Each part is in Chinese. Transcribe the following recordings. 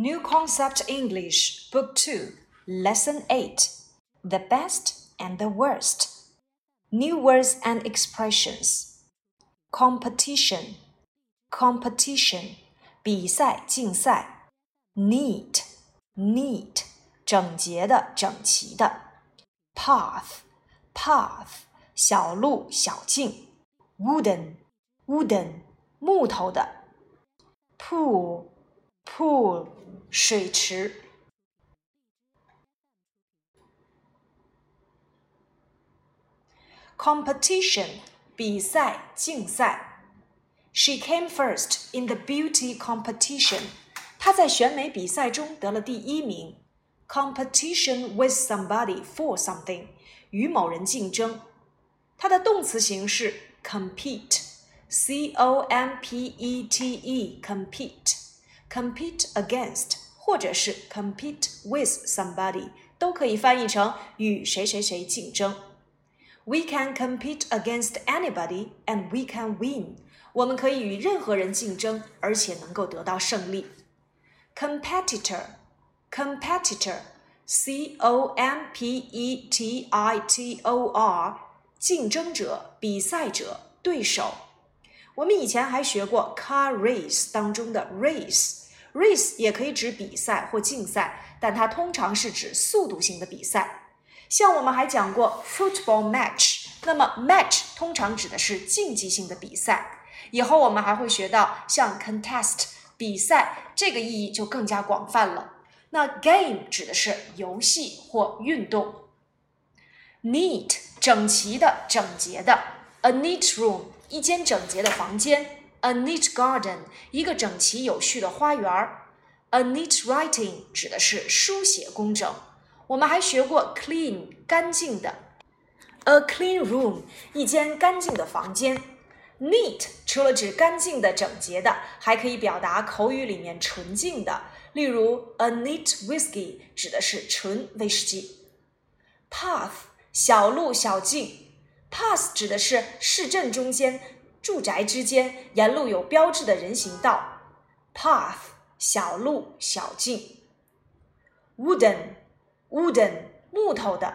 New Concept English, Book 2, Lesson 8 The Best and the Worst. New words and expressions. Competition, competition, 比赛、竞赛。Neat, neat, 整洁的、整齐的。Path, path, 小路、小径。Wooden, wooden, 木头的。Pool, pool 水池。Competition 比赛竞赛。She came first in the beauty competition。她在选美比赛中得了第一名。Competition with somebody for something，与某人竞争。它的动词形式 compete，c o m p e t e，compete。compete against 或者是 compete with somebody 都可以翻译成与谁谁谁竞争。We can compete against anybody and we can win。我们可以与任何人竞争，而且能够得到胜利。Competitor，competitor，c o m p e t i t o r，竞争者、比赛者、对手。我们以前还学过 car race 当中的 race。 Race 也可以指比赛或竞赛，但它通常是指速度型的比赛。像我们还讲过 football match，那么 match 通常指的是竞技性的比赛。以后我们还会学到像 contest 比赛，这个意义就更加广泛了。那 game 指的是游戏或运动。Neat 整齐的、整洁的，a neat room 一间整洁的房间。A neat garden，一个整齐有序的花园。A neat writing 指的是书写工整。我们还学过 clean，干净的。A clean room，一间干净的房间。Neat 除了指干净的、整洁的，还可以表达口语里面纯净的。例如，a neat whiskey 指的是纯威士忌。Path 小路、小径。Path 指的是市镇中间。住宅之间沿路有标志的人行道，path 小路小径，wooden wooden 木头的，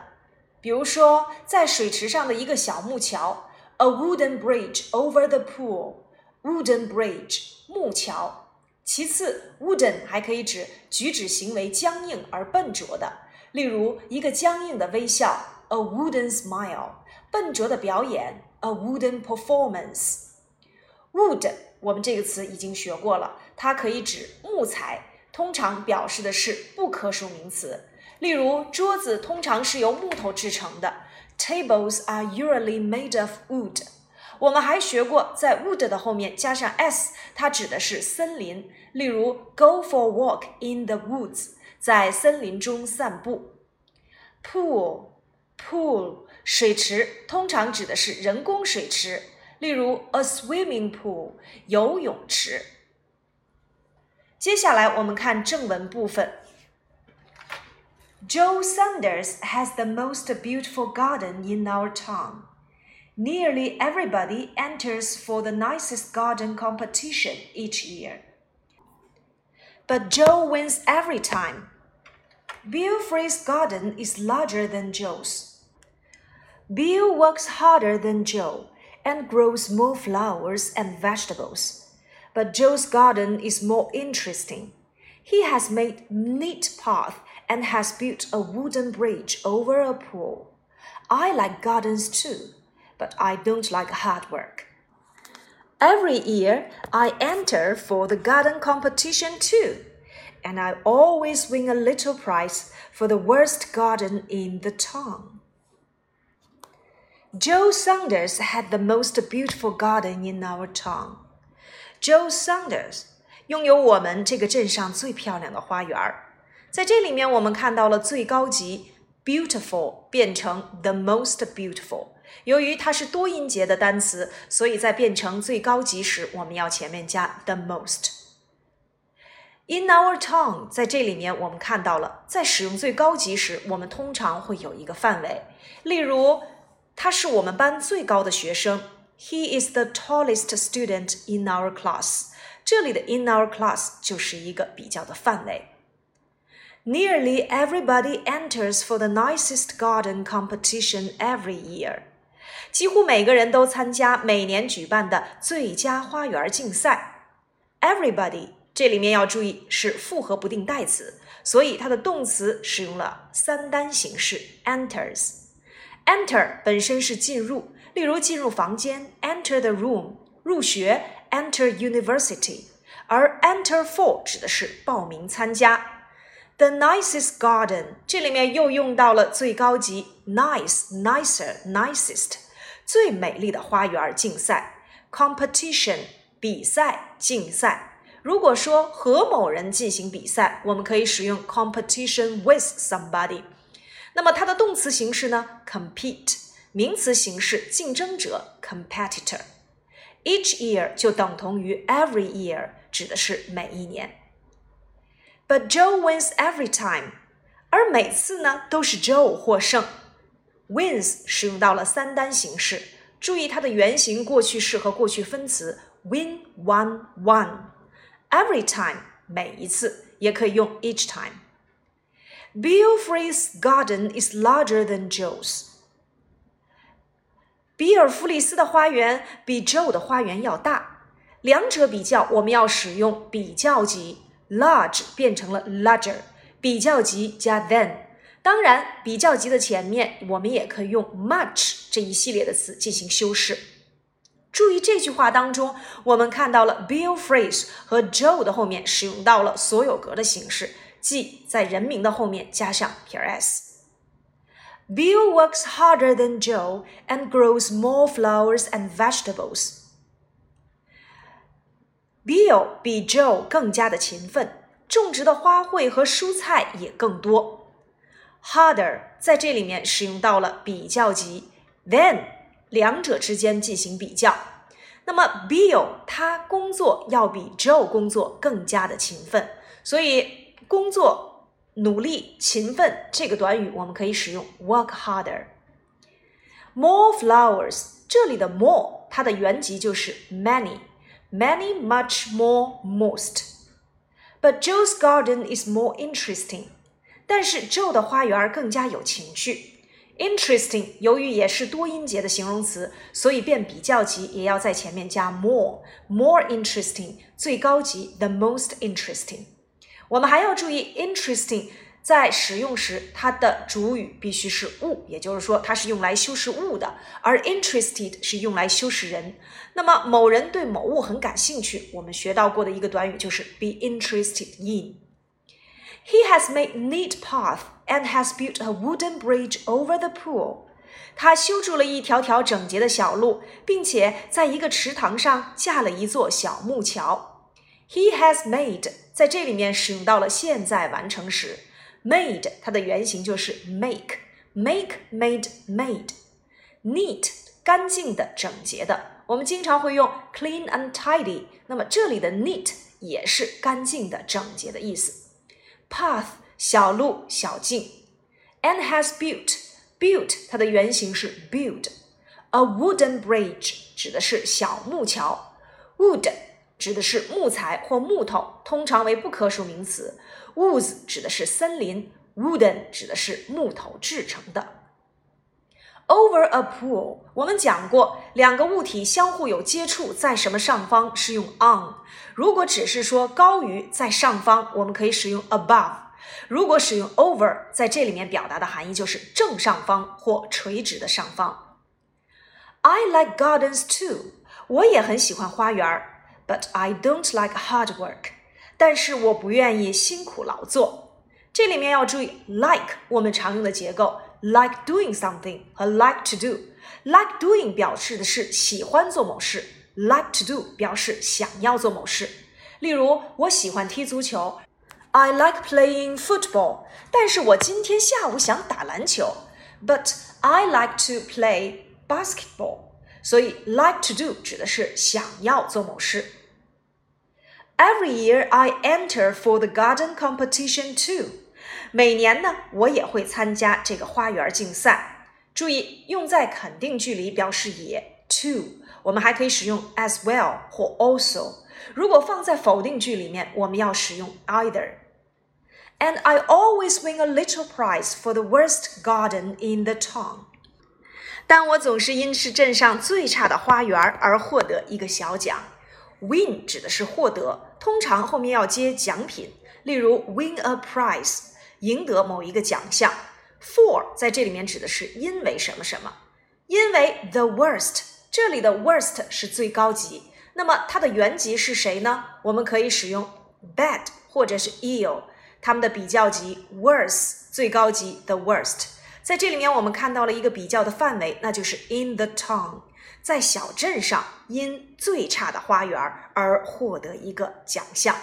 比如说在水池上的一个小木桥，a wooden bridge over the pool，wooden bridge 木桥。其次，wooden 还可以指举止行为僵硬而笨拙的，例如一个僵硬的微笑，a wooden smile，笨拙的表演。A wooden performance. Wood，我们这个词已经学过了，它可以指木材，通常表示的是不可数名词。例如，桌子通常是由木头制成的。Tables are usually made of wood。我们还学过，在 wood 的后面加上 s，它指的是森林。例如，Go for a walk in the woods，在森林中散步。Pool，pool。水池通常指的是人工水池，例如 a swimming pool 游泳池。接下来我们看正文部分。Joe Saunders has the most beautiful garden in our town. Nearly everybody enters for the nicest garden competition each year. But Joe wins every time. Bill Frey's garden is larger than Joe's. Bill works harder than Joe and grows more flowers and vegetables. But Joe's garden is more interesting. He has made neat path and has built a wooden bridge over a pool. I like gardens too, but I don't like hard work. Every year I enter for the garden competition too, and I always win a little prize for the worst garden in the town. Joe Saunders had the most beautiful garden in our town. Joe Saunders 拥有我们这个镇上最漂亮的花园儿。在这里面，我们看到了最高级 beautiful 变成 the most beautiful。由于它是多音节的单词，所以在变成最高级时，我们要前面加 the most。In our town，在这里面我们看到了，在使用最高级时，我们通常会有一个范围，例如。 他是我们班最高的学生。He is the tallest student in our class. 这里的 in our class 就是一个比较的范围。Nearly everybody enters for the nicest garden competition every year。几乎每个人都参加每年举办的最佳花园竞赛。Everybody 这里面要注意是复合不定代词，所以它的动词使用了三单形式 enters。 Enter 本身是进入，例如进入房间 enter the room，入学 enter university，而 enter for 指的是报名参加。The nicest garden，这里面又用到了最高级 nice、nicer、nicest，最美丽的花园竞赛 competition 比赛竞赛。如果说和某人进行比赛，我们可以使用 competition with somebody。那么它的动词形式呢？compete，名词形式竞争者 competitor。Each year 就等同于 every year，指的是每一年。But Joe wins every time，而每次呢都是 Joe 获胜。Wins 使用到了三单形式，注意它的原型过去式和过去分词 win、won、won。Every time 每一次，也可以用 each time。Bill Free's garden is larger than Joe's。比尔·弗里斯的花园比 Joe 的花园要大。两者比较，我们要使用比较级。large 变成了 larger，比较级加 than。当然，比较级的前面我们也可以用 much 这一系列的词进行修饰。注意这句话当中，我们看到了 Bill phrase 和 Joe 的后面使用到了所有格的形式，即在人名的后面加上撇 s。Bill works harder than Joe and grows more flowers and vegetables. Bill 比 Joe 更加的勤奋，种植的花卉和蔬菜也更多。Harder 在这里面使用到了比较级，than 两者之间进行比较。那么 Bill 他工作要比 Joe 工作更加的勤奋，所以工作、努力、勤奋这个短语我们可以使用 work harder。More flowers 这里的 more 它的原级就是 many。many, much more, most. But Joe's garden is more interesting. 但是 Joe 的花园更加有情趣。Interesting 由于也是多音节的形容词，所以变比较级也要在前面加 more。More interesting 最高级，the most interesting。我们还要注意 interesting。在使用时，它的主语必须是物，也就是说，它是用来修饰物的；而 interested 是用来修饰人。那么，某人对某物很感兴趣，我们学到过的一个短语就是 be interested in。He has made neat path and has built a wooden bridge over the pool。他修筑了一条条整洁的小路，并且在一个池塘上架了一座小木桥。He has made 在这里面使用到了现在完成时。Made 它的原型就是 make，make made made，neat 干净的、整洁的。我们经常会用 clean and tidy，那么这里的 neat 也是干净的、整洁的意思。Path 小路、小径，and has built，built 它的原型是 build，a wooden bridge 指的是小木桥，wood 指的是木材或木头，通常为不可数名词。Woods 指的是森林，wooden 指的是木头制成的。Over a pool，我们讲过，两个物体相互有接触，在什么上方是用 on。如果只是说高于，在上方，我们可以使用 above。如果使用 over，在这里面表达的含义就是正上方或垂直的上方。I like gardens too，我也很喜欢花园儿 ，but I don't like hard work。但是我不愿意辛苦劳作。这里面要注意，like 我们常用的结构，like doing something 和 like to do。like doing 表示的是喜欢做某事，like to do 表示想要做某事。例如，我喜欢踢足球，I like playing football。但是我今天下午想打篮球，but I like to play basketball。所以，like to do 指的是想要做某事。 Every year I enter for the garden competition too。每年呢，我也会参加这个花园竞赛。注意，用在肯定句里表示也， to，我们还可以使用 as well 或 also。如果放在否定句里面，我们要使用 either。And I always win a little prize for the worst garden in the town。但我总是因是镇上最差的花园而获得一个小奖。 Win 指的是获得，通常后面要接奖品，例如 win a prize，赢得某一个奖项。For 在这里面指的是因为什么什么，因为 the worst，这里的 worst 是最高级。那么它的原级是谁呢？我们可以使用 bad 或者是 ill，它们的比较级 worse 最高级 the worst。在这里面我们看到了一个比较的范围，那就是 in the town，在小镇上因最差的花园而获得一个奖项。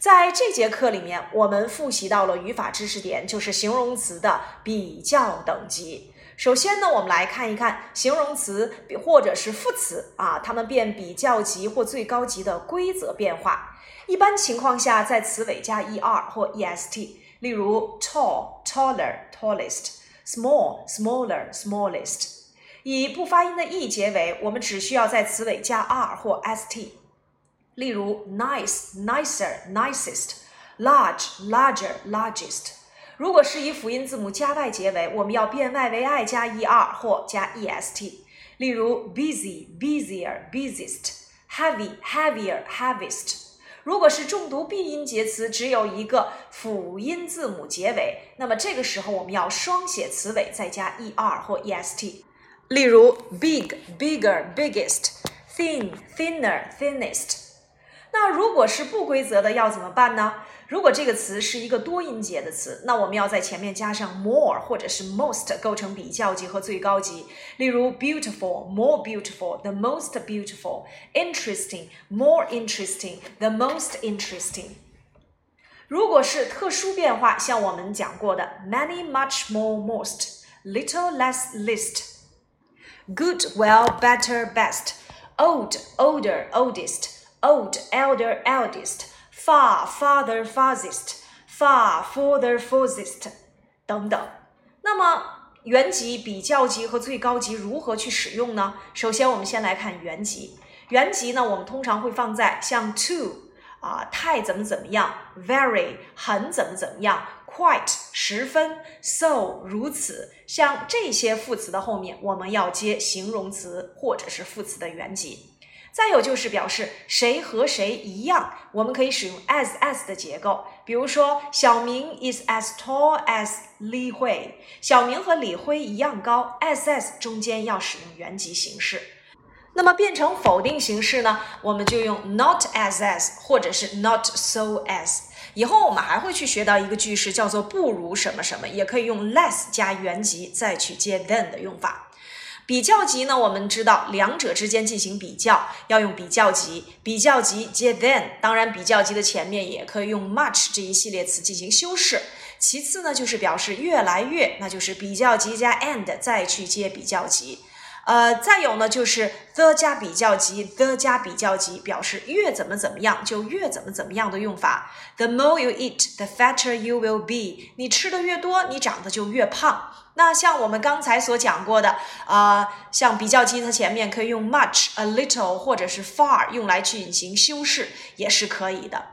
在这节课里面，我们复习到了语法知识点，就是形容词的比较等级。首先呢，我们来看一看形容词或者是副词啊，它们变比较级或最高级的规则变化。一般情况下，在词尾加 er 或 est，例如 tall taller tallest small smaller smallest。以不发音的 e 结尾，我们只需要在词尾加 r 或 st。例如 nice nicer nicest large larger largest。如果是以辅音字母加 y 结尾，我们要变 y 为 i 加 er 或加 est。例如 busy busier busiest heavy heavier heaviest。如果是重读闭音节词，只有一个辅音字母结尾，那么这个时候我们要双写词尾再加 er 或 est。例如 big bigger biggest thin thinner thinnest。那如果是不规则的要怎么办呢？如果这个词是一个多音节的词，那我们要在前面加上 more 或者是 most 构成比较级和最高级。例如 beautiful more beautiful the most beautiful interesting more interesting the most interesting。如果是特殊变化，像我们讲过的 many much more most little less least good well better best old older oldest old elder eldest。far, farther, farthest, far, further, furthest 等等。那么原级、比较级和最高级如何去使用呢？首先，我们先来看原级。原级呢，我们通常会放在像 to 啊，太怎么怎么样，very 很怎么怎么样，quite 十分，so 如此，像这些副词的后面，我们要接形容词或者是副词的原级。再有就是表示谁和谁一样，我们可以使用 as as 的结构。比如说，小明 is as tall as 李辉，小明和李辉一样高。as as 中间要使用原级形式。那么变成否定形式呢？我们就用 not as as 或者是 not so as。以后我们还会去学到一个句式，叫做不如什么什么，也可以用 less 加原级再去接 than 的用法。比较级呢？我们知道两者之间进行比较要用比较级，比较级接 than。当然，比较级的前面也可以用 much 这一系列词进行修饰。其次呢，就是表示越来越，那就是比较级加 and 再去接比较级。呃，再有呢，就是 the 加比较级，the 加比较级表示越怎么怎么样就越怎么怎么样的用法。The more you eat, the fatter you will be。你吃的越多，你长得就越胖。那像我们刚才所讲过的，啊，像比较级它前面可以用 much、a little 或者是 far 用来进行修饰，也是可以的。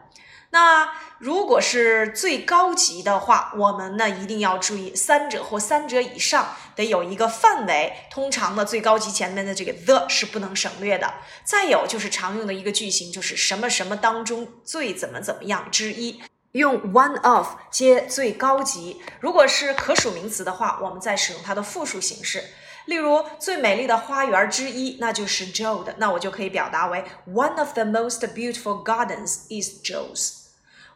那如果是最高级的话，我们呢一定要注意三者或三者以上得有一个范围。通常呢，最高级前面的这个 the 是不能省略的。再有就是常用的一个句型，就是什么什么当中最怎么怎么样之一。用 one of 接最高级，如果是可数名词的话，我们再使用它的复数形式。例如，最美丽的花园之一，那就是 Joe 的，那我就可以表达为 one of the most beautiful gardens is Joe's。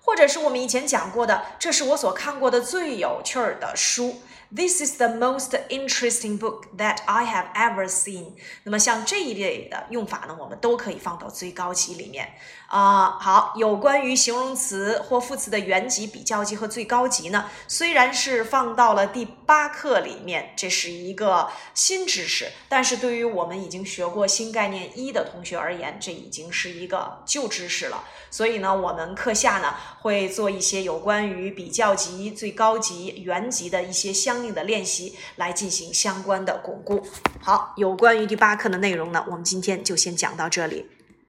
或者是我们以前讲过的，这是我所看过的最有趣儿的书。This is the most interesting book that I have ever seen。那么像这一类的用法呢，我们都可以放到最高级里面啊。好，有关于形容词或副词的原级、比较级和最高级呢，虽然是放到了第八课里面，这是一个新知识，但是对于我们已经学过新概念一的同学而言，这已经是一个旧知识了。所以呢，我们课下呢会做一些有关于比较级、最高级、原级的一些相。相应的练习来进行相关的巩固。好，有关于第八课的内容呢，我们今天就先讲到这里。